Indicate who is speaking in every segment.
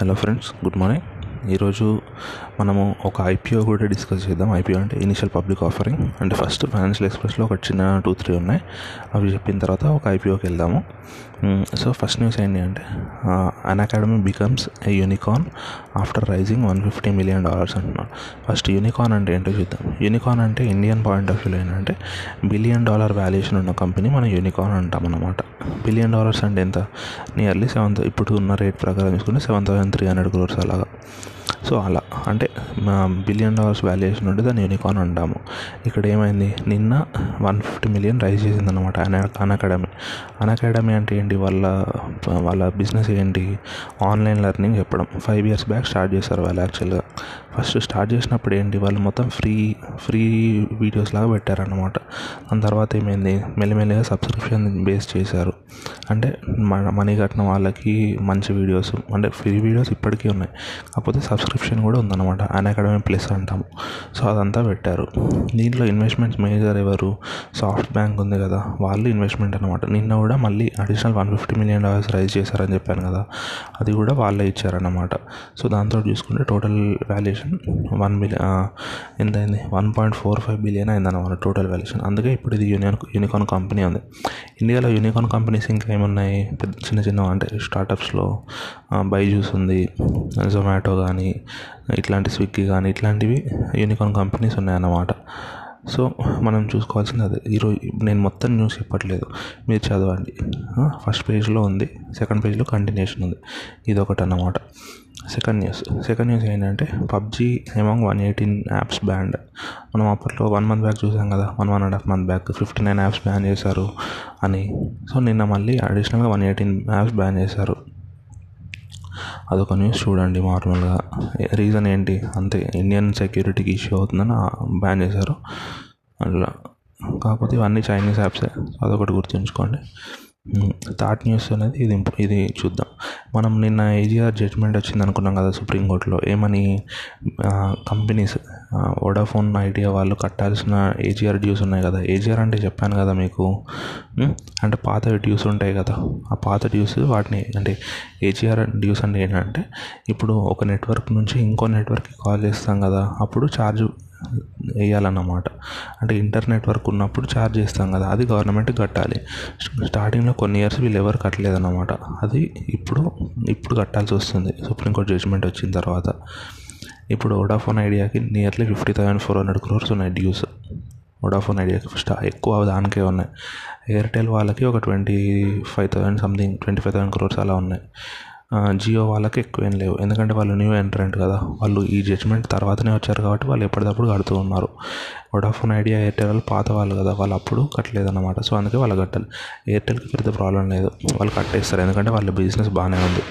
Speaker 1: Hello friends good morning. ఈరోజు మనము ఒక ఐపీఓ కూడా డిస్కస్ చేద్దాం. ఐపీఓ అంటే ఇనిషియల్ పబ్లిక్ ఆఫరింగ్. అంటే ఫస్ట్ ఫైనాన్షియల్ ఎక్స్ప్రెస్లో ఒక చిన్న టూ త్రీ ఉన్నాయి. అవి చెప్పిన తర్వాత ఒక ఐపీఓకి వెళ్దాము. సో ఫస్ట్ న్యూస్ ఏంటి అంటే Unacademy becomes a unicorn after raising one fifty million dollars అంటున్నాడు ఫస్ట్ యూనికాన్ అంటే ఏంటో చూద్దాం. యూనికాన్ అంటే ఇండియన్ పాయింట్ ఆఫ్ వ్యూలో ఏంటంటే బిలియన్ డాలర్ వాల్యుయేషన్ ఉన్న కంపెనీ మనం యూనికాన్ అంటాం అనమాట బిలియన్ డాలర్స్ అంటే ఎంత? నియర్లీ సెవెన్ ఇప్పుడు ఉన్న రేట్ ప్రకారం తీసుకుంటే seven thousand three hundred crores అలాగా. సో అలా. అంటే బిలియన్ డాలర్స్ వాల్యుయేషన్ ఉంటే దాన్ని యూనికాన్ అంటాము. ఇక్కడ ఏమైంది? నిన్న వన్ ఫిఫ్టీ మిలియన్ రైజ్ చేసింది అనమాట అన్ అన్ అకాడమీ అన్ అకాడమీ అంటే ఏంటి? వాళ్ళ వాళ్ళ బిజినెస్ ఏంటి? ఆన్లైన్ లెర్నింగ్ చెప్పడం. ఫైవ్ ఇయర్స్ బ్యాక్ స్టార్ట్ చేశారు వాళ్ళు యాక్చువల్గా ఫస్ట్ స్టార్ట్ చేసినప్పుడు ఏంటి? వాళ్ళు మొత్తం ఫ్రీ ఫ్రీ వీడియోస్ లాగా పెట్టారనమాట దాని తర్వాత ఏమైంది? మెల్లిమెల్లిగా సబ్స్క్రిప్షన్ బేస్ చేశారు. అంటే మన మనీ కట్టిన వాళ్ళకి మంచి వీడియోస్ అంటే ఫ్రీ వీడియోస్ ఇప్పటికీ ఉన్నాయి. కాకపోతే సబ్స్క్రిప్షన్ కూడా ఉందన్నమాట. అన్ అకాడమీ ప్లస్ అంటాము. సో అదంతా పెట్టారు. దీంట్లో ఇన్వెస్ట్మెంట్స్ మేజర్ ఎవరు? సాఫ్ట్ బ్యాంక్ ఉంది కదా. వాళ్ళు ఇన్వెస్ట్మెంట్ అనమాట నిన్న కూడా మళ్ళీ additional one fifty million dollars raise చేశారని చెప్పాను కదా అది కూడా వాళ్ళే ఇచ్చారన్నమాట. సో దాంతో చూసుకుంటే టోటల్ వాల్యుయేషన్ వన్ బిలియన్ ఎంత అయింది one point four five billion అయిందన్నమాట టోటల్ వాల్యుయేషన్ అందుకే ఇప్పుడు ఇది యూనియన్ యూనికాన్ కంపెనీ ఉంది. ఇండియాలో యూనికాన్ కంపెనీస్ ఇంకా ఏమున్నాయి? పెద్ద చిన్న చిన్న అంటే స్టార్టప్స్లో బైజూస్ ఉంది జొమాటో కానీ ఇట్లాంటి స్విగ్గీ కానీ ఇట్లాంటివి యూనికాన్ కంపెనీస్ ఉన్నాయన్నమాట. సో మనం చూసుకోవాల్సింది అదే. ఈరోజు నేను మొత్తం న్యూస్ చెప్పట్లేదు. మీరు చదవండి. ఫస్ట్ పేజ్లో ఉంది. సెకండ్ పేజ్లో కంటిన్యూషన్ ఉంది. ఇది ఒకటి అన్నమాట సెకండ్ న్యూస్ సెకండ్ న్యూస్ ఏంటంటే PUBG among one eighteen apps banned మనం అప్పట్లో వన్ మంత్ బ్యాక్ చూసాం కదా. One one and half month back fifty nine apps ban చేశారు అని. సో నిన్న మళ్ళీ అడిషనల్గా వన్ ఎయిటీన్ యాప్స్ బ్యాన్ చేశారు. అదొక న్యూస్ చూడండి నార్మల్గా రీజన్ ఏంటి? అంతే ఇండియన్ సెక్యూరిటీకి ఇష్యూ అవుతుందని బ్యాన్ చేశారు. అట్లా కాకపోతే ఇవన్నీ చైనీస్ యాప్సే అదొకటి గుర్తుంచుకోండి. థర్డ్ న్యూస్ అనేది ఇది ఇది చూద్దాం. మనం నిన్న ఏజీఆర్ జడ్జ్మెంట్ వచ్చింది అనుకున్నాం కదా సుప్రీంకోర్టులో. ఏమని? కంపెనీస్ వోడాఫోన్ ఐడియా వాళ్ళు కట్టాల్సిన ఏజీఆర్ డ్యూస్ ఉన్నాయి కదా. ఏజీఆర్ అంటే చెప్పాను కదా మీకు. అంటే పాత డ్యూస్ ఉంటాయి కదా. ఆ పాత డ్యూస్ వాటిని అంటే ఏజీఆర్ డ్యూస్ అంటే ఏంటంటే ఇప్పుడు ఒక నెట్వర్క్ నుంచి ఇంకో నెట్వర్క్కి కాల్ చేస్తాం కదా అప్పుడు ఛార్జ్ వేయాలన్నమాట. అంటే ఇంటర్ నెట్వర్క్ ఉన్నప్పుడు ఛార్జ్ చేస్తాం కదా అది గవర్నమెంట్ కట్టాలి. స్టార్టింగ్లో కొన్ని ఇయర్స్ వీళ్ళు ఎవరు కట్టలేదన్నమాట. అది ఇప్పుడు ఇప్పుడు కట్టాల్సి వస్తుంది. సుప్రీంకోర్టు జడ్జిమెంట్ వచ్చిన తర్వాత. ఇప్పుడు Vodafone ఐడియాకి nearly fifty thousand four hundred crores ఉన్నాయి డ్యూస్ వొడాఫోన్ ఐడియాకి ఫస్ట్ ఎక్కువ దానికే ఉన్నాయి. ఎయిర్టెల్ వాళ్ళకి ఒక twenty five thousand something twenty five thousand crores అలా ఉన్నాయి. జియో వాళ్ళకి ఎక్కువ ఏం లేవు. ఎందుకంటే వాళ్ళు న్యూ ఎంట్రెంట్ కదా. వాళ్ళు ఈ జడ్జ్మెంట్ తర్వాతనే వచ్చారు కాబట్టి వాళ్ళు ఎప్పటికప్పుడు కడుతూ ఉన్నారు. వొడాఫోన్ ఐడియా ఎయిర్టెల్ వాళ్ళు పాత వాళ్ళు కదా. వాళ్ళు అప్పుడు కట్టలేదన్నమాట. సో అందుకే వాళ్ళు కట్టాలి. ఎయిర్టెల్కి పెద్ద ప్రాబ్లం లేదు. వాళ్ళు కట్టేస్తారు. ఎందుకంటే వాళ్ళ బిజినెస్ బాగానే ఉంది.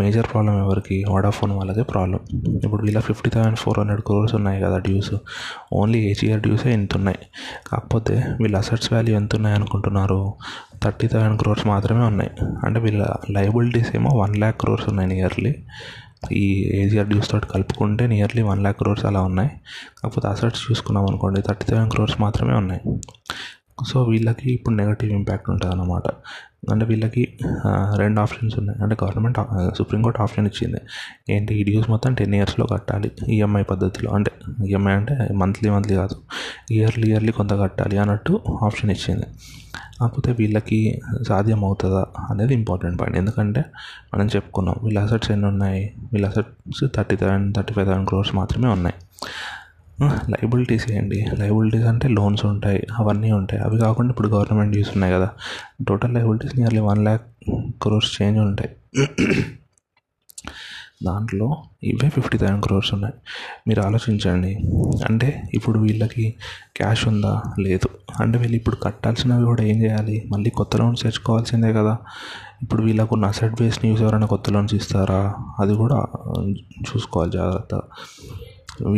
Speaker 1: మేజర్ ప్రాబ్లం ఎవరికి? వడాఫోన్ వాళ్ళకే ప్రాబ్లం ఇప్పుడు వీళ్ళ fifty thousand four hundred crores ఉన్నాయి కదా డ్యూస్ ఓన్లీ ఏజీఆర్ డ్యూసే ఇంత ఉన్నాయి. కాకపోతే వీళ్ళ అసెట్స్ వాల్యూ ఎంత ఉన్నాయి అనుకుంటున్నారు? థర్టీ థౌసండ్ క్రోర్స్ మాత్రమే ఉన్నాయి. అంటే వీళ్ళ లయబిలిటీస్ ఏమో వన్ ల్యాక్ క్రోర్స్ ఉన్నాయి నియర్లీ ఈ ఏజీఆర్ డ్యూస్ తోటి కలుపుకుంటే నియర్లీ వన్ ల్యాక్ క్రోర్స్ అలా ఉన్నాయి. కాకపోతే అసెట్స్ చూసుకున్నాం అనుకోండి థర్టీ థౌసండ్ క్రోర్స్ మాత్రమే ఉన్నాయి. సో వీళ్ళకి ఇప్పుడు నెగటివ్ ఇంపాక్ట్ ఉంటుంది అన్నమాట అంటే వీళ్ళకి రెండు ఆప్షన్స్ ఉన్నాయి. అంటే గవర్నమెంట్ సుప్రీంకోర్టు ఆప్షన్ ఇచ్చింది. ఏంటి ఈ డ్యూస్ మొత్తం టెన్ ఇయర్స్లో కట్టాలి. ఈఎంఐ పద్ధతిలో అంటే ఈఎంఐ అంటే మంత్లీ మంత్లీ కాదు ఇయర్లీ ఇయర్లీ కొంత కట్టాలి అన్నట్టు ఆప్షన్ ఇచ్చింది. కాకపోతే వీళ్ళకి సాధ్యం అవుతుందా అనేది ఇంపార్టెంట్ పాయింట్. ఎందుకంటే మనం చెప్పుకున్నాం వీళ్ళ అసెట్స్ ఎన్ని ఉన్నాయి? వీళ్ళ assets thirty thousand thirty five thousand crores మాత్రమే ఉన్నాయి. లైబిలిటీస్ ఏంటి? లైబిలిటీస్ అంటే లోన్స్ ఉంటాయి. అవన్నీ ఉంటాయి. అవి కాకుండా ఇప్పుడు గవర్నమెంట్ యూస్ ఉన్నాయి కదా. Total liabilities nearly one lakh crores change ఉంటాయి. దాంట్లో ఇవే ఫిఫ్టీ థౌసండ్ క్రోర్స్ ఉన్నాయి. మీరు ఆలోచించండి. అంటే ఇప్పుడు వీళ్ళకి క్యాష్ ఉందా? లేదు. అంటే వీళ్ళు ఇప్పుడు కట్టాల్సినవి కూడా ఏం చేయాలి? మళ్ళీ కొత్త లోన్స్ తెచ్చుకోవాల్సిందే కదా. ఇప్పుడు వీళ్ళకు ఉన్న అసెట్ బేస్ని యూస్ ఎవరైనా కొత్త లోన్స్ ఇస్తారా? అది కూడా చూసుకోవాలి జాగ్రత్త.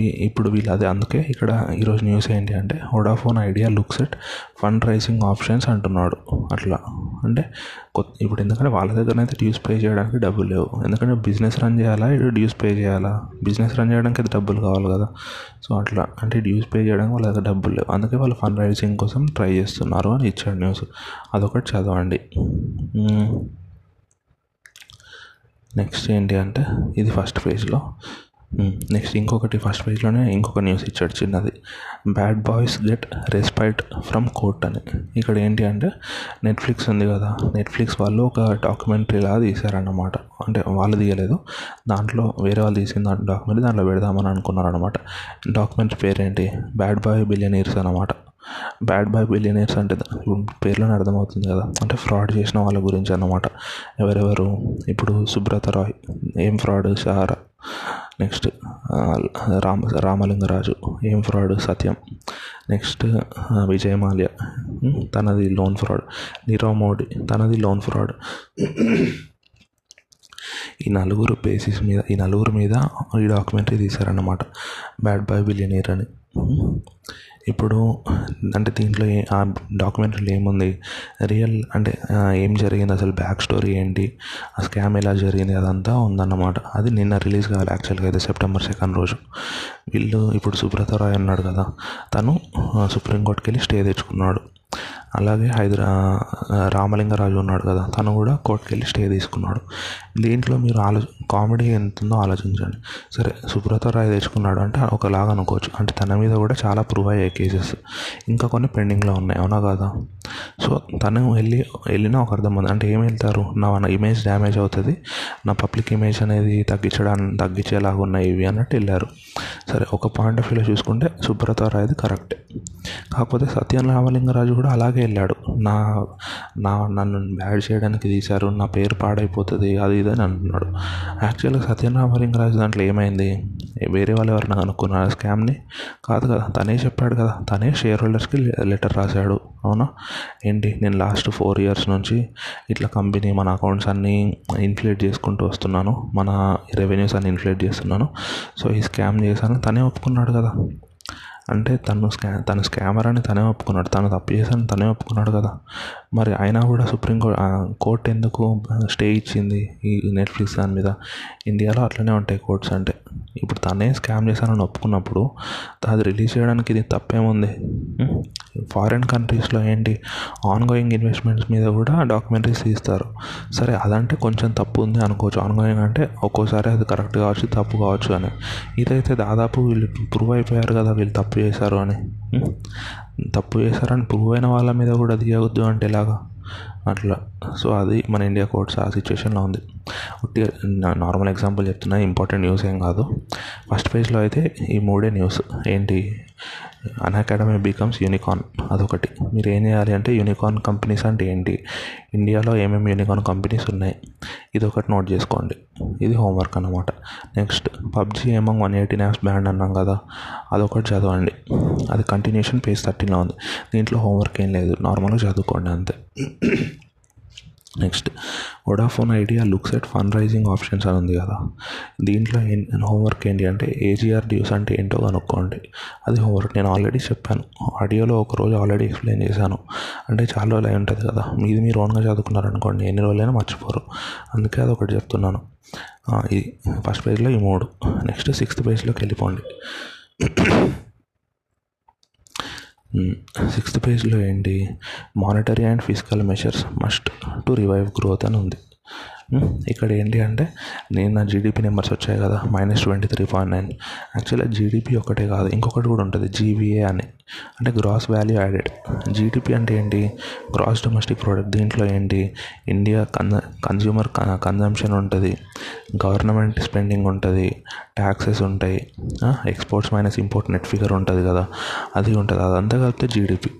Speaker 1: ఇప్పుడు వీళ్ళు అదే అందుకే ఇక్కడ ఈరోజు న్యూస్ ఏంటి అంటే Vodafone Idea looks at fund raising options అంటున్నాడు. అట్లా. అంటే కొత్త ఇప్పుడు ఎందుకంటే వాళ్ళ దగ్గర అయితే డ్యూస్ పే చేయడానికి డబ్బులు లేవు. ఎందుకంటే బిజినెస్ రన్ చేయాలా డ్యూస్ పే చేయాలా? బిజినెస్ రన్ చేయడానికి అయితే డబ్బులు కావాలి కదా. సో అట్లా. అంటే డ్యూస్ పే చేయడానికి వాళ్ళ దగ్గర డబ్బులు లేవు. అందుకే వాళ్ళు ఫండ్ రైజింగ్ కోసం ట్రై చేస్తున్నారు అని ఇచ్చాడు న్యూస్ అదొకటి చదవండి. నెక్స్ట్ ఏంటి అంటే ఇది ఫస్ట్ పేజ్లో Hmm. నెక్స్ట్ ఇంకొకటి ఫస్ట్ పేజ్లోనే ఇంకొక న్యూస్ ఇచ్చాడు చిన్నది. Bad boys get respite from court అని. ఇక్కడ ఏంటి అంటే నెట్ఫ్లిక్స్ ఉంది కదా. నెట్ఫ్లిక్స్ వాళ్ళు ఒక డాక్యుమెంటరీలా తీశారన్నమాట. అంటే వాళ్ళు తీయలేదు. దాంట్లో వేరే వాళ్ళు తీసిన దాంట్లో డాక్యుమెంటరీ దాంట్లో పెడదామని అనుకున్నారనమాట డాక్యుమెంటరీ పేరేంటి? బ్యాడ్ బాయ్ బిలియనీర్స్ అనమాట బ్యాడ్ బాయ్ బిలియనర్స్ అంటే పేర్లోనే అర్థమవుతుంది కదా. అంటే ఫ్రాడ్ చేసిన వాళ్ళ గురించి అన్నమాట. ఎవరెవరు? ఇప్పుడు సుబ్రత రాయ్ ఏం ఫ్రాడ్ సహారా నెక్స్ట్ రామ రామలింగరాజు ఏం ఫ్రాడ్ సత్యం. నెక్స్ట్ విజయ్ మాల్యా. తనది లోన్ ఫ్రాడ్ నీరవ్ మోడీ తనది లోన్ ఫ్రాడ్ ఈ నలుగురు బేసిస్ మీద ఈ నలుగురు మీద ఈ డాక్యుమెంటరీ తీశారన్నమాట. బ్యాడ్ బాయ్ బిలియనీర్ అని. ఇప్పుడు అంటే దీంట్లో ఆ డాక్యుమెంటరీలో ఏముంది? రియల్ అంటే ఏం జరిగింది? అసలు బ్యాక్ స్టోరీ ఏంటి? ఆ స్కామ్ ఎలా జరిగింది? అదంతా ఉందన్నమాట. అది నిన్న రిలీజ్ కావాలి యాక్చువల్గా అయితే సెప్టెంబర్ సెకండ్ రోజు. వీళ్ళు ఇప్పుడు సుబ్రత రాయ్ అన్నాడు కదా తను సుప్రీంకోర్టుకి వెళ్ళి స్టే తెచ్చుకున్నాడు. అలాగే హైదరా రామలింగరాజు ఉన్నాడు కదా తను కూడా కోర్టుకి వెళ్ళి స్టే తీసుకున్నాడు. దీంట్లో మీరు ఆలో కామెడీ ఎంత ఉందో ఆలోచించండి. సరే సుబ్రత రాయ్ తెచ్చుకున్నాడు అంటే ఒకలాగా అనుకోవచ్చు. అంటే తన మీద కూడా చాలా ప్రూవ్ అయ్యాయి కేసెస్. ఇంకా కొన్ని పెండింగ్లో ఉన్నాయి అవునా కదా? సో తను వెళ్ళి వెళ్ళినా ఒక అర్థం ఉంది. అంటే ఏం వెళ్తారు? నా ఇమేజ్ డ్యామేజ్ అవుతుంది. నా పబ్లిక్ ఇమేజ్ అనేది తగ్గించడానికి తగ్గించేలాగా ఉన్నాయి ఇవి అన్నట్టు వెళ్ళారు. సరే ఒక పాయింట్ ఆఫ్ వ్యూలో చూసుకుంటే సుబ్రత రాయది కరెక్టే కాకపోతే సత్యం రామలింగరాజు కూడా అలాగే వెళ్ళాడు. నా నా నన్ను బ్యాడ్ చేయడానికి తీశారు. నా పేరు పాడైపోతుంది. అది ఇది అని అంటున్నాడు. యాక్చువల్గా సత్యం రామలింగరాజు దాంట్లో ఏమైంది? వేరే వాళ్ళు ఎవరైనా కనుక్కున్నారు స్కామ్ని కాదు కదా. తనే చెప్పాడు కదా. తనే షేర్ హోల్డర్స్కి లెటర్ రాశాడు. అవునా? ఏంటి నేను లాస్ట్ ఫోర్ ఇయర్స్ నుంచి ఇట్లా కంపెనీ మన అకౌంట్స్ అన్నీ ఇన్ఫ్లేట్ చేసుకుంటూ వస్తున్నాను. మన రెవెన్యూస్ అన్ని ఇన్ఫ్లేట్ చేస్తున్నాను. సో ఈ స్కామ్ చేశాను. తనే ఒప్పుకున్నాడు కదా. అంటే తను స్కా తను స్కామర్ అని తనే ఒప్పుకున్నాడు. తను తప్పు చేశాను తనే ఒప్పుకున్నాడు కదా. మరి అయినా కూడా సుప్రీం కోర్ట్ ఎందుకు స్టే ఇచ్చింది ఈ నెట్ఫ్లిక్స్ దాని మీద? ఇండియాలో అట్లనే ఉంటాయి కోర్ట్స్ అంటే. ఇప్పుడు తనే స్కామ్ చేశానని ఒప్పుకున్నప్పుడు అది రిలీజ్ చేయడానికి ఇది తప్పేముంది? ఫారిన్ కంట్రీస్లో ఏంటి? ఆన్ గోయింగ్ ఇన్వెస్ట్మెంట్స్ మీద కూడా డాక్యుమెంటరీస్ తీస్తారు. సరే అదంటే కొంచెం తప్పు ఉంది అనుకోవచ్చు. ఆన్ గోయింగ్ అంటే ఒక్కోసారి అది కరెక్ట్ కావచ్చు తప్పు కావచ్చు అని. ఇదైతే దాదాపు వీళ్ళు ప్రూవ్ అయిపోయారు కదా వీళ్ళు తప్పు చేశారు అని. తప్పు చేశారని ప్రూవ్ అయిన వాళ్ళ మీద కూడా దిగవద్దు అంటే ఎలాగా? అట్లా. సో అది మన ఇండియా కోర్ట్స్ ఆ సిచ్యువేషన్లో ఉంది. ఉట్టిగా నార్మల్ ఎగ్జాంపుల్ చెప్తున్నా ఇంపార్టెంట్ న్యూస్ ఏం కాదు. ఫస్ట్ పేజ్లో అయితే ఈ మూడే న్యూస్ ఏంటి? అన్ అకాడమీ బికమ్స్ యూనికార్న్ అదొకటి. మీరు ఏం చేయాలి అంటే యూనికార్న్ కంపెనీస్ అంటే ఏంటి? ఇండియాలో ఏమేమి యూనికార్న్ కంపెనీస్ ఉన్నాయి? ఇది ఒకటి నోట్ చేసుకోండి. ఇది హోంవర్క్ అనమాట నెక్స్ట్ పబ్జీ ఏమో వన్ ఎయిటీ యాప్స్ బ్యాండ్ అన్నాం కదా? అదొకటి చదవండి. అది కంటిన్యూషన్ పేజ్ థర్టీలో ఉంది. దీంట్లో హోంవర్క్ ఏం లేదు. నార్మల్గా చదువుకోండి అంతే. Next Vodafone Idea looks at fund raising options అని ఉంది కదా. దీంట్లో హోంవర్క్ ఏంటి అంటే ఏజీఆర్ డ్యూస్ అంటే ఏంటో కనుక్కోండి. అది హోంవర్క్ నేను ఆల్రెడీ చెప్పాను. ఆడియోలో ఒక రోజు ఆల్రెడీ ఎక్స్ప్లెయిన్ చేశాను. అంటే చాలా రోజులు అయి ఉంటుంది కదా. మీది మీరు ఓన్గా చదువుకున్నారనుకోండి ఎన్ని రోజులైనా మర్చిపోరు. అందుకే అది ఒకటి చెప్తున్నాను. ఇది ఫస్ట్ పేజ్లో ఈ మూడు. నెక్స్ట్ సిక్స్త్ పేజ్లోకి వెళ్ళిపోండి. సిక్స్త్ పేజ్లో ఏంటి? Monetary and physical measures must to revive growth అని ఉంది. ఇక్కడ ఏంటి అంటే నేను నా జీడిపి నెంబర్స్ వచ్చాయి కదా minus twenty three point nine యాక్చువల్గా జీడిపి ఒకటే కాదు ఇంకొకటి కూడా ఉంటుంది జీవీఏ అని. అంటే గ్రాస్ వాల్యూ యాడెడ్ జీడిపి అంటే ఏంటి? గ్రాస్ డొమెస్టిక్ ప్రోడక్ట్ దీంట్లో ఏంటి? ఇండియా కన్ కన్జ్యూమర్ కన్జంప్షన్ ఉంటుంది గవర్నమెంట్ స్పెండింగ్ ఉంటుంది ట్యాక్సెస్ ఉంటాయి exports minus import net figure ఉంటుంది కదా అది ఉంటుంది. అదంతా కలిపితే జీడిపి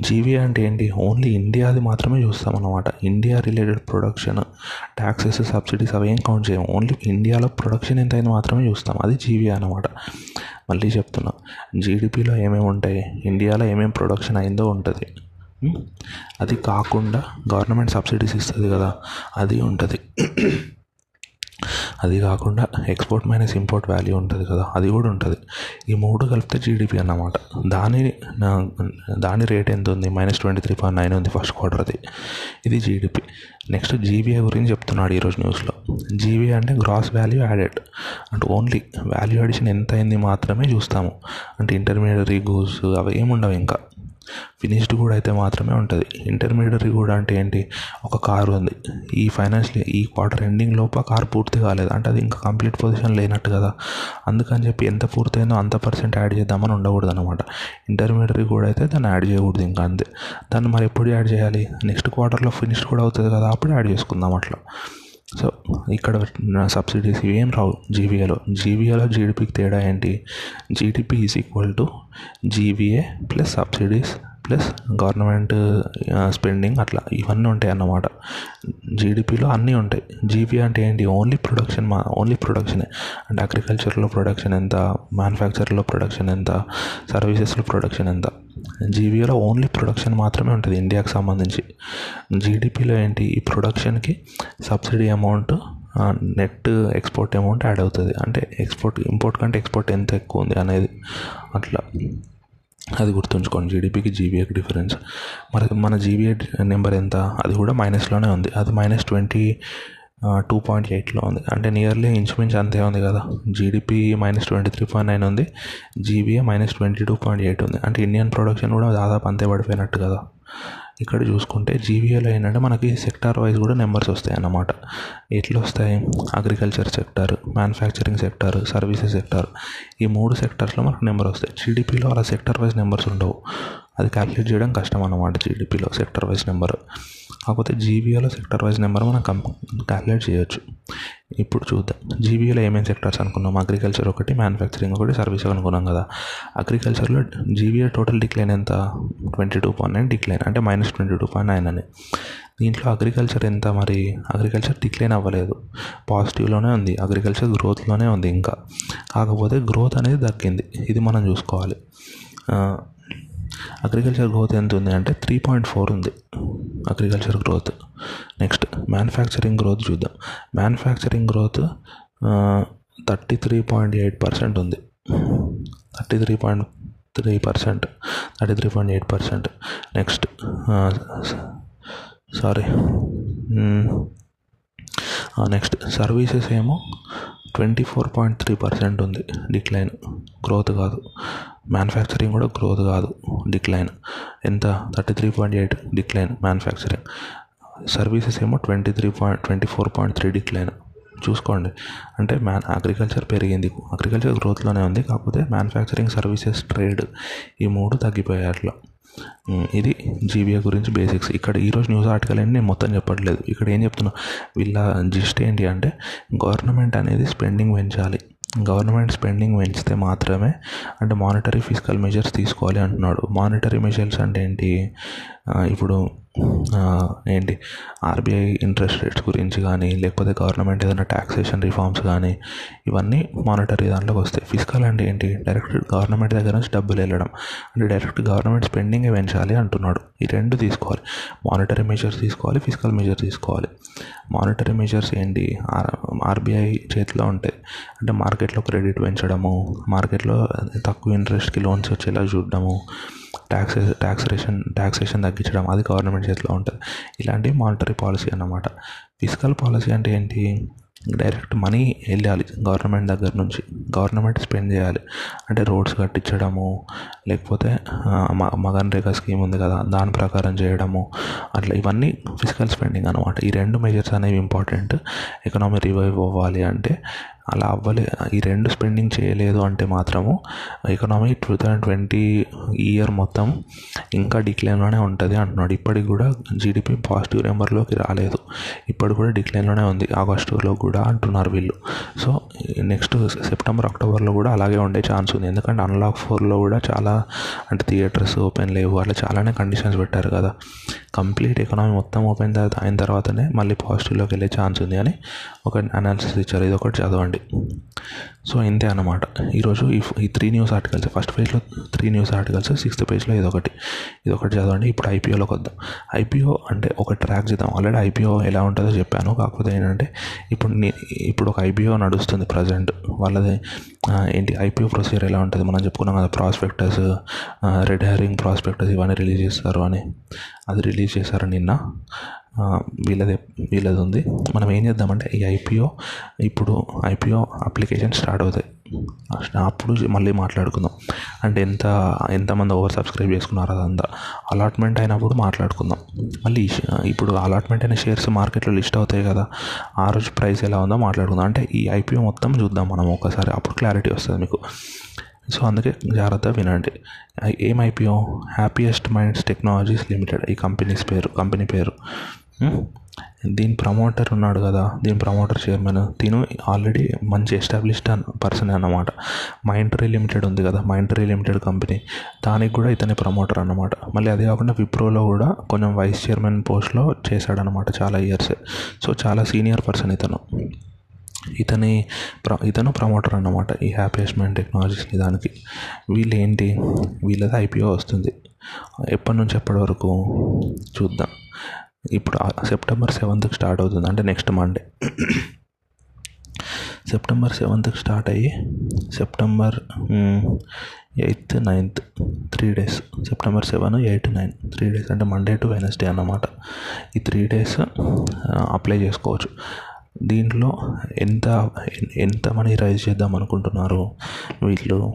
Speaker 1: జీవీ అంటే ఏంటి? ఓన్లీ ఇండియాది మాత్రమే చూస్తాం అనమాట India related production taxes subsidies అవి ఏం కౌంట్ చేయము. ఓన్లీ ఇండియాలో ప్రొడక్షన్ ఎంతైంది మాత్రమే చూస్తాం. అది జీవీ అనమాట మళ్ళీ చెప్తున్నా. జీడిపిలో ఏమేమి ఉంటాయి? ఇండియాలో ఏమేమి ప్రొడక్షన్ అయిందో ఉంటుంది. అది కాకుండా గవర్నమెంట్ సబ్సిడీస్ ఇస్తుంది కదా. అది ఉంటుంది. అది కాకుండా ఎక్స్పోర్ట్ మైనస్ ఇంపోర్ట్ వాల్యూ ఉంటుంది కదా అది కూడా ఉంటుంది. ఈ మూడు కలిపితే జీడిపి అన్నమాట. దాని దాని రేట్ ఎంత ఉంది? Minus twenty three point nine ఉంది ఫస్ట్ క్వార్టర్ది ఇది జీడిపి నెక్స్ట్ జీబీఐ గురించి చెప్తున్నాడు ఈరోజు న్యూస్లో జీబీఐ అంటే గ్రాస్ వాల్యూ యాడెడ్ అంటే ఓన్లీ వాల్యూ అడిషన్ ఎంత అయింది మాత్రమే చూస్తాము. అంటే ఇంటర్మీడియరీ గూడ్స్ అవి ఏముండవు ఇంకా. ఫినిష్డ్ కూడా అయితే మాత్రమే ఉంటుంది. ఇంటర్మీడియట్ కూడా అంటే ఏంటి? ఒక కారు ఉంది. ఈ ఫైనాన్షియల్ ఈ క్వార్టర్ ఎండింగ్ లోపు ఆ కార్ పూర్తి కాలేదు. అంటే అది ఇంకా కంప్లీట్ పొజిషన్ లేనట్టు కదా. అందుకని చెప్పి ఎంత పూర్తయిందో అంత పర్సెంట్ యాడ్ చేద్దామని ఉండకూడదు అనమాట ఇంటర్మీడియట్ కూడా అయితే దాన్ని యాడ్ చేయకూడదు ఇంకా అంతే. దాన్ని మరి ఎప్పుడు యాడ్ చేయాలి? నెక్స్ట్ క్వార్టర్లో ఫినిష్డ్ కూడా అవుతుంది కదా అప్పుడు యాడ్ చేసుకుందాం అట్లా. సో ఇక్కడ సబ్సిడీస్ ఏం రావు. జీవీఏలో జీవీఏలో జీడిపికి తేడా ఏంటి? GDP is equal to GVA plus subsidies plus government spending అట్లా ఇవన్నీ ఉంటాయి అన్నమాట జీడిపిలో అన్నీ ఉంటాయి. జీపీ అంటే ఏంటి? ఓన్లీ ప్రొడక్షన్ మా ఓన్లీ ప్రొడక్షనే అంటే అగ్రికల్చర్లో ప్రొడక్షన్ ఎంత మ్యానుఫ్యాక్చర్లో ప్రొడక్షన్ ఎంత సర్వీసెస్లో ప్రొడక్షన్ ఎంత. జీబీలో ఓన్లీ ప్రొడక్షన్ మాత్రమే ఉంటుంది ఇండియాకి సంబంధించి. జీడిపిలో ఏంటి? ఈ ప్రొడక్షన్కి subsidy amount net export amount add అవుతుంది. అంటే ఎక్స్పోర్ట్ ఇంపోర్ట్ కంటే ఎక్స్పోర్ట్ ఎంత ఎక్కువ ఉంది అనేది అట్లా. అది గుర్తుంచుకోండి. జీడిపికి జీబీఏకి డిఫరెన్స్ మరి మన జీబీఏ నెంబర్ ఎంత? అది కూడా మైనస్లోనే ఉంది. అది మైనస్ ట్వంటీ టూ పాయింట్ ఎయిట్లో ఉంది. అంటే నియర్లీ ఇంచుమించు అంతే ఉంది కదా. GDP minus twenty three point nine ఉంది. GVA minus twenty two point eight ఉంది. అంటే ఇండియన్ ప్రొడక్షన్ కూడా దాదాపు అంతే పడిపోయినట్టు కదా. ఇక్కడ చూసుకుంటే జీవీఎల్ ఏంటంటే మనకి సెక్టార్ వైజ్ కూడా నెంబర్స్ వస్తాయి అన్నమాట ఎట్లా వస్తాయి? Agriculture sector manufacturing sector services sector ఈ మూడు సెక్టార్స్లో మనకు నెంబర్ వస్తాయి. జీడిపిలో అలా సెక్టార్ వైజ్ నెంబర్స్ ఉండవు. అది క్యాలిక్యులేట్ చేయడం కష్టం అన్నమాట జీడిపిలో సెక్టర్ వైజ్ నెంబర్ కాకపోతే జీబీఏలో సెక్టర్ వైజ్ నెంబర్ మనం కం క్యాలిక్యులేట్ చేయొచ్చు. ఇప్పుడు చూద్దాం. జీబీఏలో ఏమేమి సెక్టర్స్ అనుకున్నాం? అగ్రికల్చర్ ఒకటి మ్యానుఫ్యాక్చరింగ్ ఒకటి సర్వీస్ అనుకున్నాం కదా. అగ్రికల్చర్లో జీబీఏ టోటల్ డిక్లైన్ ఎంత? Twenty two point nine decline అంటే minus twenty two point nine అని. దీంట్లో అగ్రికల్చర్ ఎంత మరి? అగ్రికల్చర్ డిక్లైన్ అవ్వలేదు. పాజిటివ్లోనే ఉంది. అగ్రికల్చర్ గ్రోత్లోనే ఉంది ఇంకా. కాకపోతే గ్రోత్ అనేది తగ్గింది. ఇది మనం చూసుకోవాలి. అగ్రికల్చర్ గ్రోత్ ఎంత ఉంది అంటే త్రీ పాయింట్ ఫోర్ ఉంది agriculture growth. Next manufacturing growth చూద్దాం. Manufacturing growth thirty three point eight percent ఉంది. Thirty three point three percent thirty three point eight percent. Next sorry next services ఏమో twenty four point three percent ఉంది decline. Growth కాదు. Manufacturing కూడా growth కాదు decline. ఎంత? Thirty three point eight decline manufacturing. Services ఏమో twenty three point twenty four point three decline. చూసుకోండి. అంటే man agriculture పెరిగింది. అగ్రికల్చర్ గ్రోత్లోనే ఉంది కాకపోతే మ్యానుఫ్యాక్చరింగ్ సర్వీసెస్ ట్రేడ్ ఈ మూడు తగ్గిపోయాయి అట్లా. ఇది జీబీఏ గురించి బేసిక్స్. ఇక్కడ ఈరోజు న్యూస్ ఆర్టికల్ ఏంటి? నేను మొత్తం చెప్పట్లేదు. ఇక్కడ ఏం చెప్తున్నా? వీళ్ళ జిస్ట్ ఏంటి అంటే గవర్నమెంట్ అనేది స్పెండింగ్ పెంచాలి. గవర్నమెంట్ స్పెండింగ్ పెంచితే మాత్రమే అంటే మానిటరీ ఫిజికల్ మెజర్స్ తీసుకోవాలి అంటున్నాడు. మానిటరీ మెజర్స్ అంటే ఏంటి? ఇప్పుడు ఏంటి? ఆర్బీఐ ఇంట్రెస్ట్ రేట్స్ గురించి కానీ లేకపోతే గవర్నమెంట్ ఏదైనా ట్యాక్సేషన్ రిఫార్మ్స్ కానీ ఇవన్నీ మానిటరీ దాంట్లోకి వస్తాయి. ఫిజికల్ అంటే ఏంటి? డైరెక్ట్ గవర్నమెంట్ దగ్గర నుంచి డబ్బులు వెళ్ళడం. అంటే డైరెక్ట్ గవర్నమెంట్ స్పెండింగ్ పెంచాలి అంటున్నాడు. ఈ రెండు తీసుకోవాలి. మానిటరీ మెజర్స్ తీసుకోవాలి ఫిజికల్ మెజర్ తీసుకోవాలి. మానిటరీ మెజర్స్ ఏంటి? ఆర్బీఐ చేతిలో ఉంటాయి. అంటే మార్కెట్లో క్రెడిట్ పెంచడము మార్కెట్లో తక్కువ ఇంట్రెస్ట్కి లోన్స్ వచ్చేలా చూడడము ట్యాక్స్ ట్యాక్సేషన్ ట్యాక్సేషన్ తగ్గించడం అది గవర్నమెంట్ చేతిలో ఉంటుంది. ఇలాంటి మానిటరీ పాలసీ అన్నమాట. ఫిజికల్ పాలసీ అంటే ఏంటి? డైరెక్ట్ మనీ వెళ్ళాలి గవర్నమెంట్ దగ్గర నుంచి. గవర్నమెంట్ స్పెండ్ చేయాలి. అంటే రోడ్స్ కట్టించడము లేకపోతే మగన్ రేఖ స్కీమ్ ఉంది కదా దాని ప్రకారం చేయడము అట్లా ఇవన్నీ ఫిజికల్ స్పెండింగ్ అనమాట ఈ రెండు మెజర్స్ అనేవి ఇంపార్టెంట్. ఎకనామీ రివైవ్ అవ్వాలి అంటే అలా అవ్వలే. ఈ రెండు స్పెండింగ్ చేయలేదు అంటే మాత్రము economy two thousand twenty year మొత్తం ఇంకా డిక్లైన్లోనే ఉంటుంది అంటున్నాడు. ఇప్పటికి కూడా జీడిపి పాజిటివ్ నెంబర్లోకి రాలేదు. ఇప్పుడు కూడా డిక్లైన్లోనే ఉంది. ఆగస్టులో కూడా అంటున్నారు వీళ్ళు. సో నెక్స్ట్ సెప్టెంబర్ అక్టోబర్లో కూడా అలాగే ఉండే ఛాన్స్ ఉంది. ఎందుకంటే అన్లాక్ ఫోర్లో కూడా చాలా అంటే థియేటర్స్ ఓపెన్ లేవు. అట్లా చాలానే కండిషన్స్ పెట్టారు కదా. కంప్లీట్ ఎకనామీ మొత్తం ఓపెన్ అయిన తర్వాతనే మళ్ళీ పాజిటివ్లోకి వెళ్ళే ఛాన్స్ ఉంది అని ఒక అనాలిసిస్ ఇచ్చారు. ఇది ఒకటి చదవండి. సో ఇంతే అనమాట ఈరోజు ఈ ఈ త్రీ న్యూస్ ఆర్టికల్స్ ఫస్ట్ పేజ్లో త్రీ న్యూస్ ఆర్టికల్స్ సిక్స్త్ పేజ్లో ఇదొకటి. ఇదొకటి చదవండి. ఇప్పుడు ఐపీఓలోకి వద్దాం. ఐపీఓ అంటే ఒక ట్రాక్ చేద్దాం. ఆల్రెడీ ఐపీఓ ఎలా ఉంటుందో చెప్పాను. కాకపోతే ఏంటంటే ఇప్పుడు ఇప్పుడు ఒక ఐపీఓ నడుస్తుంది ప్రజెంట్ వాళ్ళది ఏంటి? ఐపీఓ ప్రొసీజర్ ఎలా ఉంటుంది? మనం చెప్పుకున్నాం కదా ప్రాస్పెక్టర్స్ రెడ్ హెరింగ్ ప్రాస్పెక్టర్స్ ఇవన్నీ రిలీజ్ చేస్తారు అని. అది రిలీజ్ చేశారు నిన్న. వీళ్ళది వీళ్ళది ఉంది మనం ఏం చేద్దామంటే ఈ ఐపీఓ ఇప్పుడు ఐపీఓ అప్లికేషన్ స్టార్ట్ అవుతాయి. అప్పుడు మళ్ళీ మాట్లాడుకుందాం. అంటే ఎంత ఎంతమంది ఓవర్ సబ్స్క్రైబ్ చేసుకున్నారు అదంతా. అలాట్మెంట్ అయినప్పుడు మాట్లాడుకుందాం. మళ్ళీ ఇప్పుడు అలాట్మెంట్ అయిన షేర్స్ మార్కెట్లో లిస్ట్ అవుతాయి కదా. ఆ రోజు ప్రైస్ ఎలా ఉందో మాట్లాడుకుందాం. అంటే ఈ ఐపీఓ మొత్తం చూద్దాం మనం ఒకసారి. అప్పుడు క్లారిటీ వస్తుంది మీకు. సో అందుకే జాగ్రత్త వినండి. ఏం IPO happiest minds technologies limited ఈ కంపెనీస్ పేరు కంపెనీ పేరు. దీని ప్రమోటర్ ఉన్నాడు కదా దీని ప్రమోటర్ చైర్మన్. తిను ఆల్రెడీ మంచి ఎస్టాబ్లిష్డ్ పర్సన్ అన్నమాట. మైంట్రీ లిమిటెడ్ ఉంది కదా మైంట్రీ లిమిటెడ్ కంపెనీ. దానికి కూడా ఇతని ప్రమోటర్ అన్నమాట. మళ్ళీ అదే కాకుండా విప్రోలో కూడా కొంచెం వైస్ చైర్మన్ పోస్ట్లో చేశాడనమాట చాలా ఇయర్స్. సో చాలా సీనియర్ పర్సన్ ఇతను. ఇతని ప్ర ఇతను ప్రమోటర్ అన్నమాట ఈ హ్యాపీస్మెంట్ టెక్నాలజీస్ దానికి. వీళ్ళు ఏంటి వీళ్ళది ఐపీఓ వస్తుంది. ఎప్పటి నుంచి ఎప్పటి వరకు? చూద్దాం. ఇప్పుడు సెప్టెంబర్ సెవెంత్కి స్టార్ట్ అవుతుంది. అంటే నెక్స్ట్ మండే. సెప్టెంబర్ సెవెంత్కి స్టార్ట్ అయ్యి September eighth ninth three days. September seven eight nine. Three days. అంటే మండే టు వెనస్డే అన్నమాట. ఈ త్రీ డేస్ అప్లై చేసుకోవచ్చు. దీంట్లో ఎంత ఎంత మనీ రైజ్ చేద్దాం అనుకుంటున్నారు వీళ్ళు?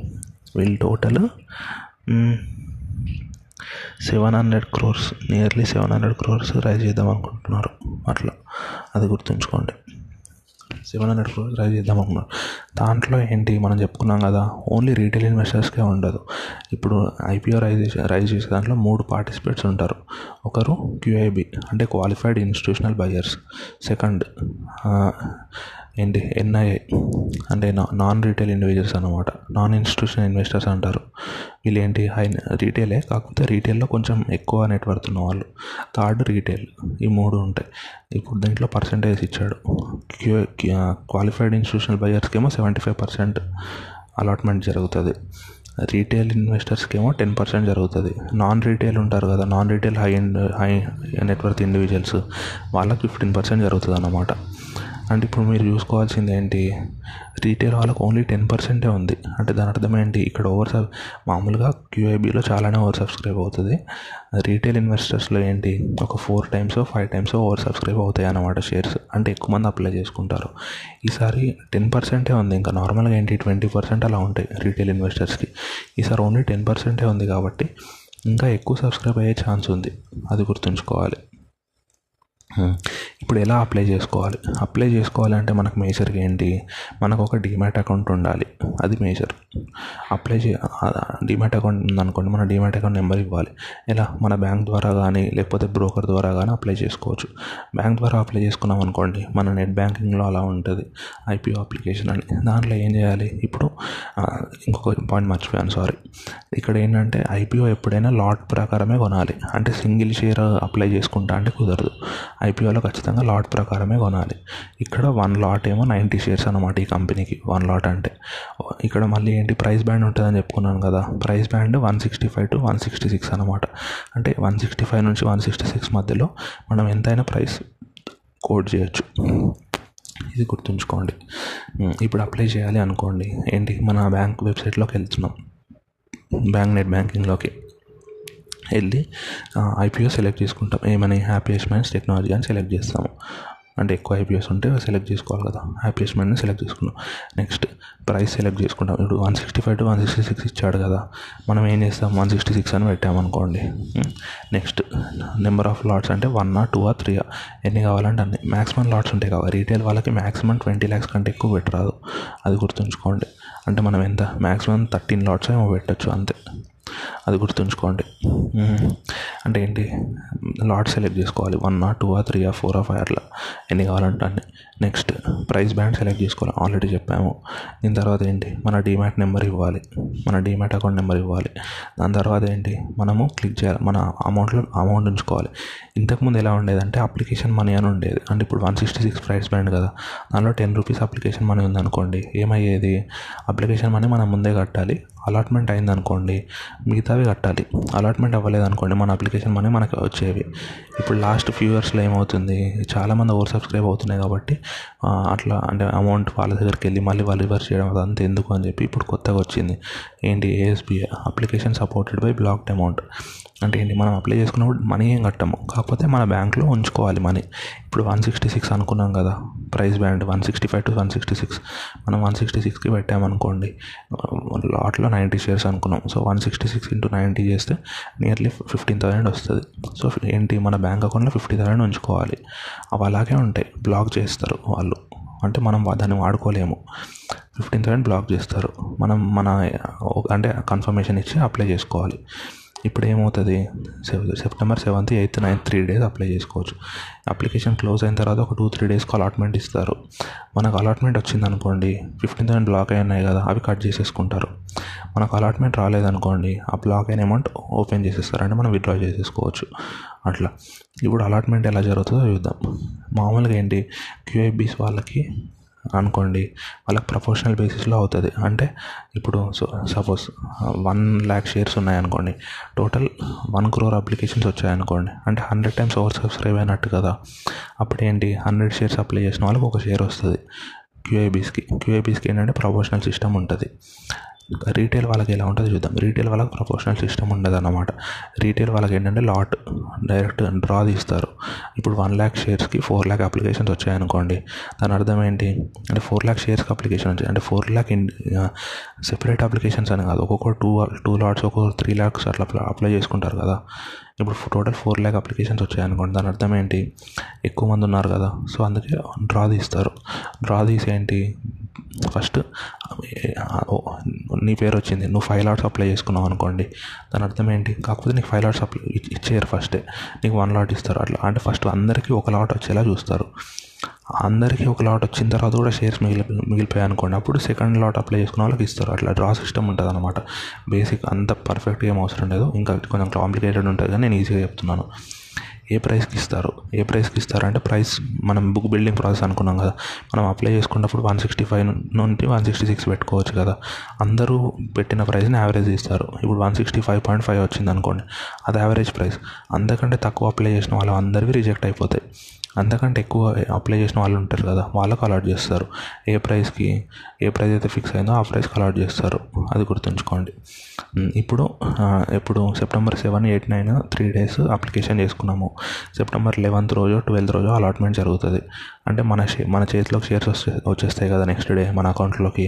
Speaker 1: వీళ్ళు total seven hundred crores nearly seven hundred crores raise చేద్దాం అనుకుంటున్నారు. అట్లా. అది గుర్తుంచుకోండి. సెవెన్ హండ్రెడ్ క్రోర్స్ రైజ్ చేద్దాం అనుకున్నారు దాంట్లో ఏంటి? మనం చెప్పుకున్నాం కదా ఓన్లీ రీటైల్ ఇన్వెస్టర్స్కే ఉండదు. ఇప్పుడు ఐపీఓ రైజ్ చేసే రైజ్ చేసే దాంట్లో మూడు పార్టిసిపేట్స్ ఉంటారు. ఒకరు క్యూఐబి అంటే క్వాలిఫైడ్ ఇన్స్టిట్యూషనల్ బయర్స్. సెకండ్ ఏంటి ఎన్ఐఏ అంటే నాన్ రీటైల్ ఇండివిజువల్స్ అనమాట నాన్ ఇన్స్టిట్యూషనల్ ఇన్వెస్టర్స్ అంటారు. వీళ్ళు ఏంటి హై రీటైలే కాకపోతే రీటైల్లో కొంచెం ఎక్కువ నెట్వర్క్ ఉన్న వాళ్ళు. థర్డ్ రీటైల్ ఈ మూడు ఉంటాయి. ఇప్పుడు దీంట్లో పర్సంటేజ్ ఇచ్చాడు. క్యూ క్వాలిఫైడ్ ఇన్స్టిట్యూషనల్ బయర్స్కి ఏమో సెవెంటీ ఫైవ్ పర్సెంట్ అలాట్మెంట్ జరుగుతుంది. రీటైల్ ఇన్వెస్టర్స్కి ఏమో టెన్ పర్సెంట్ జరుగుతుంది. నాన్ రీటైల్ ఉంటారు కదా non retail high high network individuals వాళ్ళకి ఫిఫ్టీన్ పర్సెంట్ జరుగుతుంది అన్నమాట అంటే ఇప్పుడు మీరు చూసుకోవాల్సింది ఏంటి? రీటైల్ వాళ్ళకి ఓన్లీ టెన్ పర్సెంటే ఉంది. అంటే దాని అర్థం ఏంటి? ఇక్కడ ఓవర్ సబ్ మామూలుగా క్యూఐబీలో చాలానే ఓవర్ సబ్స్క్రైబ్ అవుతుంది. రీటైల్ ఇన్వెస్టర్స్లో ఏంటి? ఒక four times five times over subscribe అవుతాయి అన్నమాట షేర్స్. అంటే ఎక్కువ మంది అప్లై చేసుకుంటారు. ఈసారి టెన్ పర్సెంటే ఉంది. ఇంకా నార్మల్గా ఏంటి? ట్వంటీ పర్సెంట్ అలా ఉంటాయి రీటైల్ ఇన్వెస్టర్స్కి. ఈసారి ఓన్లీ టెన్ పర్సెంటే ఉంది కాబట్టి ఇంకా ఎక్కువ సబ్స్క్రైబ్ అయ్యే ఛాన్స్ ఉంది. అది గుర్తుంచుకోవాలి. ఇప్పుడు ఎలా అప్లై చేసుకోవాలి? అప్లై చేసుకోవాలంటే మనకు మేజర్గా ఏంటి? మనకు ఒక డిమాట్ అకౌంట్ ఉండాలి. అది మేజర్ అప్లై చే డిమాట్ అకౌంట్ ఉందనుకోండి మన డిమాట్ అకౌంట్ నెంబర్ ఇవ్వాలి. ఎలా? మన బ్యాంక్ ద్వారా కానీ లేకపోతే బ్రోకర్ ద్వారా కానీ అప్లై చేసుకోవచ్చు. బ్యాంక్ ద్వారా అప్లై చేసుకున్నాం అనుకోండి మన నెట్ బ్యాంకింగ్లో అలా ఉంటుంది. ఐపీఓ అప్లికేషన్ అని. దాంట్లో ఏం చేయాలి? ఇప్పుడు ఇంకొక పాయింట్ మర్చిపోయాను సారీ ఇక్కడ ఏంటంటే ఐపీఓ ఎప్పుడైనా లాట్ ప్రకారమే కొనాలి. అంటే సింగిల్ షేర్ అప్లై చేసుకుంటా అంటే కుదరదు. ఐపీఓలో ఖచ్చితంగా లాట్ ప్రకారమే కొనాలి. ఇక్కడ వన్ లాట్ ఏమో నైంటీ షేర్స్ అనమాట ఈ కంపెనీకి వన్ లాట్ అంటే. ఇక్కడ మళ్ళీ ఏంటి ప్రైస్ బ్యాండ్ ఉంటుందని చెప్పుకున్నాను కదా. Price band one sixty five to one sixty six అనమాట అంటే వన్ సిక్స్టీ ఫైవ్ నుంచి వన్ సిక్స్టీ సిక్స్ మధ్యలో మనం ఎంతైనా ప్రైస్ కోడ్ చేయొచ్చు. ఇది గుర్తుంచుకోండి. ఇప్పుడు అప్లై చేయాలి అనుకోండి. ఏంటి మన బ్యాంక్ వెబ్సైట్లోకి వెళ్తున్నాం. బ్యాంక్ నెట్ బ్యాంకింగ్లోకి. వెళ్ళి ఐపీఓ సెలెక్ట్ చేసుకుంటాం. ఏమని? హ్యాపీయెస్ట్ మైండ్స్ టెక్నాలజీ అని సెలెక్ట్ చేస్తాము. అంటే ఎక్కువ ఐపీఎస్ ఉంటే సెలెక్ట్ చేసుకోవాలి కదా. హ్యాపీయెస్ట్ మైండ్ని సెలెక్ట్ చేసుకున్నాం. నెక్స్ట్ ప్రైస్ సెలెక్ట్ చేసుకుంటాం. ఇప్పుడు one sixty five to one sixty six ఇచ్చాడు కదా. మనం ఏం చేస్తాం? వన్ సిక్స్టీ సిక్స్ అని పెట్టామనుకోండి నెక్స్ట్ నెంబర్ ఆఫ్ లాట్స్ అంటే వన్ ఆ టూ ఆ త్రీ ఎన్ని కావాలంటే అన్ని. మ్యాక్సిమం లాట్స్ ఉంటాయి కాబట్టి రీటైల్ వాళ్ళకి మ్యాక్సిమం ట్వంటీ ల్యాక్స్ కంటే ఎక్కువ పెట్టరాదు. అది గుర్తుంచుకోండి. అంటే మనం ఎంత? మ్యాక్సిమం థర్టీన్ లాట్స్ ఏమో పెట్టచ్చు అంతే. అది గుర్తుంచుకోండి. అంటే ఏంటి? లాట్ సెలెక్ట్ చేసుకోవాలి. వన్ ఆ టూ ఆ త్రీ ఆ ఫోర్ ఆ ఫైవ్ అట్లా. ఎన్ని కావాలంటే అన్ని. నెక్స్ట్ ప్రైస్ బ్యాండ్ సెలెక్ట్ చేసుకోవాలి. ఆల్రెడీ చెప్పాము. దీని తర్వాత ఏంటి? మన డీమ్యాట్ నెంబర్ ఇవ్వాలి. మన డీమ్యాట్ అకౌంట్ నెంబర్ ఇవ్వాలి. దాని తర్వాత ఏంటి? మనము క్లిక్ చేయాలి. మన అమౌంట్లో అమౌంట్ ఉంచుకోవాలి. ఇంతకుముందు ఎలా ఉండేదంటే అప్లికేషన్ మనీ అని ఉండేది. అంటే ఇప్పుడు one sixty six price band కదా. దానిలో టెన్ రూపీస్ అప్లికేషన్ మనీ ఉందనుకోండి. ఏమయ్యేది? అప్లికేషన్ మనీ మనం ముందే కట్టాలి. అలాట్మెంట్ అయిందనుకోండి మిగతావి కట్టాలి. అలాట్మెంట్ అవ్వలేదు అనుకోండి మన అప్లికేషన్ మనీ మనకి వచ్చేవి. ఇప్పుడు లాస్ట్ ఫ్యూ ఇయర్స్లో ఏమవుతుంది చాలామంది ఓవర్ సబ్స్క్రైబ్ అవుతున్నాయి కాబట్టి అట్లా అంటే అమౌంట్ వాళ్ళ దగ్గరికి వెళ్ళి మళ్ళీ వాళ్ళు రివర్స్ చేయడం అదంతా ఎందుకు అని చెప్పి ఇప్పుడు కొత్తగా వచ్చింది. ఏంటి ASBI application supported by blocked amount అంటే ఏంటి మనం అప్లై చేసుకున్నప్పుడు మనీ ఏం కట్టము. కాకపోతే మన బ్యాంక్లో ఉంచుకోవాలి మనీ ఇప్పుడు వన్ సిక్స్టీ సిక్స్ అనుకున్నాం కదా price band one sixty five to one sixty six మనం వన్ సిక్స్టీ సిక్స్కి పెట్టామనుకోండి లాట్లో నైంటీ షేర్స్ అనుకున్నాం. So one sixty six into ninety చేస్తే నియర్లీ ఫిఫ్టీన్ థౌసండ్ వస్తుంది. సో ఏంటి మన బ్యాంక్ అకౌంట్లో ఫిఫ్టీ థౌసండ్ ఉంచుకోవాలి. అవి అలాగే ఉంటాయి. బ్లాక్ చేస్తారు వాళ్ళు. అంటే మనం దాన్ని వాడుకోలేము. ఫిఫ్టీన్ థౌసండ్ బ్లాక్ చేస్తారు. మనం మన అంటే కన్ఫర్మేషన్ ఇచ్చి అప్లై చేసుకోవాలి. ఇప్పుడు ఏమవుతుంది September seventh eighth ninth three days apply చేసుకోవచ్చు. అప్లికేషన్ క్లోజ్ అయిన తర్వాత ఒక టూ త్రీ డేస్కి అలాట్మెంట్ ఇస్తారు. మనకు అలాట్మెంట్ వచ్చింది అనుకోండి ఫిఫ్టీన్ బ్లాక్ బ్లాక్ అయినాయి కదా అవి కట్ చేసేసుకుంటారు. మనకు అలాట్మెంట్ రాలేదనుకోండి ఆ బ్లాక్ అయిన అమౌంట్ ఓపెన్ చేసేస్తారు. అంటే మనం విత్డ్రా చేసేసుకోవచ్చు. అట్లా. ఇప్పుడు అలాట్మెంట్ ఎలా జరుగుతుందో చూద్దాం. మామూలుగా ఏంటి? క్యూఐబీస్ వాళ్ళకి అనుకోండి వాళ్ళకి ప్రపోర్షనల్ బేసిస్లో అవుతుంది. అంటే ఇప్పుడు సపోజ్ వన్ ల్యాక్ షేర్స్ ఉన్నాయనుకోండి టోటల్ వన్ క్రోర్ అప్లికేషన్స్ వచ్చాయనుకోండి అంటే హండ్రెడ్ టైమ్స్ ఓవర్ సబ్స్క్రైబ్ అయినట్టు కదా అప్పుడు ఏంటి హండ్రెడ్ షేర్స్ అప్లై చేసిన వాళ్ళకి ఒక షేర్ వస్తుంది. క్యూఐబీస్కి క్యూఐబీస్కి ఏంటంటే ప్రపోర్షనల్ సిస్టమ్ ఉంటుంది. రీటైల్ వాళ్ళకి ఎలా ఉంటుందో చూద్దాం. రీటైల్ వాళ్ళకి ప్రపోర్షనల్ సిస్టమ్ ఉండదు అనమాట రీటైల్ వాళ్ళకి ఏంటంటే లాట్ డైరెక్ట్ డ్రా తీస్తారు. ఇప్పుడు వన్ ల్యాక్ షేర్స్కి ఫోర్ ల్యాక్ అప్లికేషన్స్ వచ్చాయనుకోండి. దాని అర్థం ఏంటి? అంటే ఫోర్ ల్యాక్ షేర్స్కి అప్లికేషన్ వచ్చాయి. అంటే ఫోర్ ల్యాక్ సెపరేట్ అప్లికేషన్స్ అని కాదు. ఒక్కొక్క టూ టూ లాట్స్ ఒక్కొక్క త్రీ ల్యాక్స్ అట్లా అప్లై చేసుకుంటారు కదా. ఇప్పుడు టోటల్ ఫోర్ ల్యాక్ అప్లికేషన్స్ వచ్చాయనుకోండి దాని అర్థం ఏంటి? ఎక్కువ మంది ఉన్నారు కదా. సో అందుకే డ్రా తీస్తారు. డ్రా తీసి ఏంటి? ఫస్ట్ నీ పేరు వచ్చింది. నువ్వు ఫైవ్ లాట్స్ అప్లై చేసుకున్నావు అనుకోండి. దాని అర్థం ఏంటి? కాకపోతే నీకు ఫైవ్ లాట్స్ అప్లై ఇచ్చేయరు ఫస్టే నీకు వన్ లాట్ ఇస్తారు. అట్లా. అంటే ఫస్ట్ అందరికీ ఒక లాట్ వచ్చేలా చూస్తారు. అందరికీ ఒక లాట్ వచ్చిన తర్వాత కూడా షేర్స్ మిగిలి మిగిలిపోయాయి అనుకోండి. అప్పుడు సెకండ్ లాట్ అప్లై చేసుకున్న వాళ్ళకి ఇస్తారు. అట్లా డ్రా సిస్టమ్ ఉంటుంది అనమాట బేసిక్ అంత పర్ఫెక్ట్గా ఏం అవసరం లేదు. ఇంకా కొంచెం కాంప్లికేటెడ్ ఉంటుంది కానీ నేను ఈజీగా చెప్తున్నాను. ఏ ప్రైస్కి ఇస్తారు? ఏ ప్రైస్కి ఇస్తారు? అంటే ప్రైస్ మనం బుక్ బిల్డింగ్ ప్రాసెస్ అనుకున్నాం కదా. మనం అప్లై చేసుకున్నప్పుడు వన్ సిక్స్టీ ఫైవ్ నుండి వన్ సిక్స్టీ సిక్స్ పెట్టుకోవచ్చు కదా. అందరూ పెట్టిన ప్రైస్ని యావరేజ్ ఇస్తారు ఇప్పుడు one sixty five point five వచ్చింది అనుకోండి. అది యావరేజ్ ప్రైస్ అంతకంటే తక్కువ అప్లై చేసిన వాళ్ళు అందరివి రిజెక్ట్ అయిపోతాయి. అంతకంటే ఎక్కువ అప్లై చేసిన వాళ్ళు ఉంటారు కదా వాళ్ళకు అలాట్ చేస్తారు. ఏ ప్రైస్కి ఏ ప్రైస్ అయితే ఫిక్స్ అయిందో ఆ ప్రైస్కి అలాట్ చేస్తారు. అది గుర్తుంచుకోండి. ఇప్పుడు ఇప్పుడు September seven eight nine three days application చేసుకున్నాము. సెప్టెంబర్ లెవెన్త్ రోజు ట్వెల్త్ రోజు అలాట్మెంట్ జరుగుతుంది. అంటే మన షే మన చేతిలోకి షేర్స్ వస్తే వచ్చేస్తాయి కదా నెక్స్ట్ డే మన అకౌంట్లోకి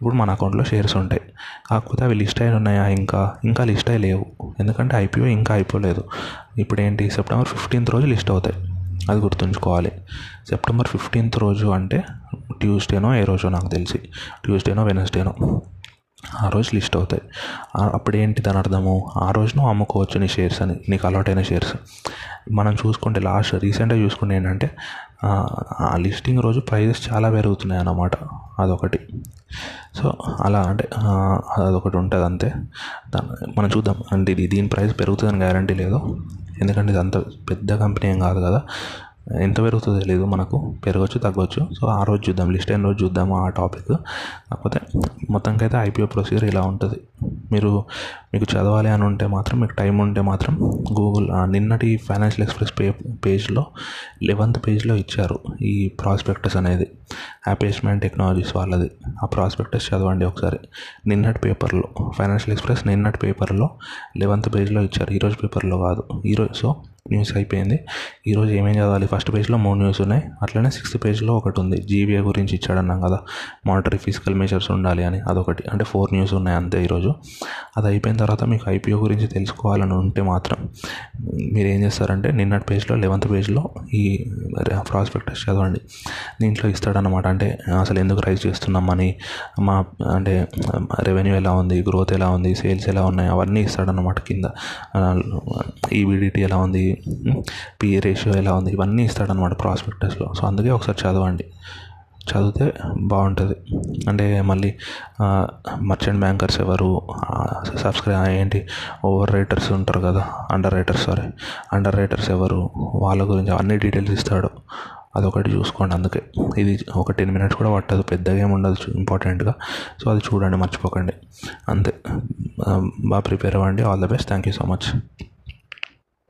Speaker 1: ఇప్పుడు మన అకౌంట్లో షేర్స్ ఉంటాయి. కాకపోతే అవి లిస్ట్ అయిన ఉన్నాయా ఇంకా? ఇంకా లిస్ట్ అయి లేవు. ఎందుకంటే ఐపీఓ ఇంకా అయిపోలేదు ఇప్పుడు ఏంటి సెప్టెంబర్ ఫిఫ్టీన్త్ రోజు లిస్ట్ అవుతాయి. అది గుర్తుంచుకోవాలి. సెప్టెంబర్ ఫిఫ్టీన్త్ రోజు అంటే ట్యూస్డేనో ఏ రోజో నాకు తెలిసి. ట్యూస్డేనో వెనస్డేనో. ఆ రోజు లిస్ట్ అవుతాయి. అప్పుడు ఏంటి దాని అర్థము? ఆ రోజును అమ్ముకోవచ్చు నీ షేర్స్ అని నీకు అలవాటైన షేర్స్. మనం చూసుకుంటే లాస్ట్ రీసెంట్గా చూసుకుంటే ఏంటంటే ఆ లిస్టింగ్ రోజు ప్రైజెస్ చాలా పెరుగుతున్నాయి అన్నమాట. అదొకటి. సో అలా అంటే అదొకటి ఉంటుంది అంతే మనం చూద్దాం. అంటే ఇది దీని ప్రైస్ పెరుగుతుందని గ్యారంటీ లేదు. ఎందుకంటే ఇది అంత పెద్ద కంపెనీ ఏం కాదు కదా. ఎంత పెరుగుతుందో తెలియదు మనకు పెరగచ్చు తగ్గవచ్చు సో ఆ రోజు చూద్దాం. లిస్ట్ అయిన రోజు చూద్దాము ఆ టాపిక్. కాకపోతే మొత్తంకైతే ఐపీఓ ప్రొసీజర్ ఇలా ఉంటుంది. మీరు మీకు చదవాలి అని ఉంటే మాత్రం మీకు టైం ఉంటే మాత్రం గూగుల్ నిన్నటి ఫైనాన్షియల్ ఎక్స్ప్రెస్ పే పేజ్లో లెవెంత్ పేజ్లో ఇచ్చారు ఈ ప్రాస్పెక్టస్ అనేది. హ్యాపీస్మెంట్ టెక్నాలజీస్ వాళ్ళది. ఆ ప్రాస్పెక్టస్ చదవండి ఒకసారి. నిన్నటి పేపర్లో ఫైనాన్షియల్ ఎక్స్ప్రెస్ నిన్నటి పేపర్లో లెవెంత్ పేజ్లో ఇచ్చారు. ఈరోజు పేపర్లో కాదు. ఈరోజు సో న్యూస్ అయిపోయింది. ఈరోజు ఏమేం చదవాలి? ఫస్ట్ పేజ్లో మూడు న్యూస్ ఉన్నాయి. అట్లనే సిక్స్త్ పేజ్లో ఒకటి ఉంది. జీబీఏ గురించి ఇచ్చాడన్నాం కదా. మానిటరీ ఫిజికల్ మెజర్స్ ఉండాలి అని అదొకటి. అంటే ఫోర్ న్యూస్ ఉన్నాయి అంతే ఈరోజు. అది అయిపోయిన తర్వాత మీకు ఐపీఓ గురించి తెలుసుకోవాలని ఉంటే మాత్రం మీరు ఏం చేస్తారంటే నిన్నటి పేజ్లో లెవెంత్ పేజ్లో ఈ ప్రాస్పెక్టస్ చదవండి. దీంట్లో ఇస్తాడనమాట అంటే అసలు ఎందుకు రైజ్ చేస్తున్నాం అని మా అంటే రెవెన్యూ ఎలా ఉంది? గ్రోత్ ఎలా ఉంది? సేల్స్ ఎలా ఉన్నాయి? అవన్నీ ఇస్తాడనమాట కింద. ఈవిడిటీ ఎలా ఉంది? పీ రేషియో ఎలా ఉంది? ఇవన్నీ ఇస్తాడనమాట ప్రాస్పెక్టస్లో సో అందుకే ఒకసారి చదవండి. చదివితే బాగుంటుంది. అంటే మళ్ళీ మర్చెంట్ బ్యాంకర్స్ ఎవరు సబ్స్క్రైబ్ ఏంటి ఓవర్ రైటర్స్ ఉంటారు కదా under writers sorry under writers ఎవరు వాళ్ళ గురించి అన్ని డీటెయిల్స్ ఇస్తాడు. అదొకటి చూసుకోండి అందుకే. ఇది ఒక టెన్ మినిట్స్ కూడా పట్టదు పెద్దగా ఏమి ఉండదు ఇంపార్టెంట్గా సో అది చూడండి మర్చిపోకండి. అంతే. బాగా ప్రిపేర్ అవ్వండి. All the best thank you so much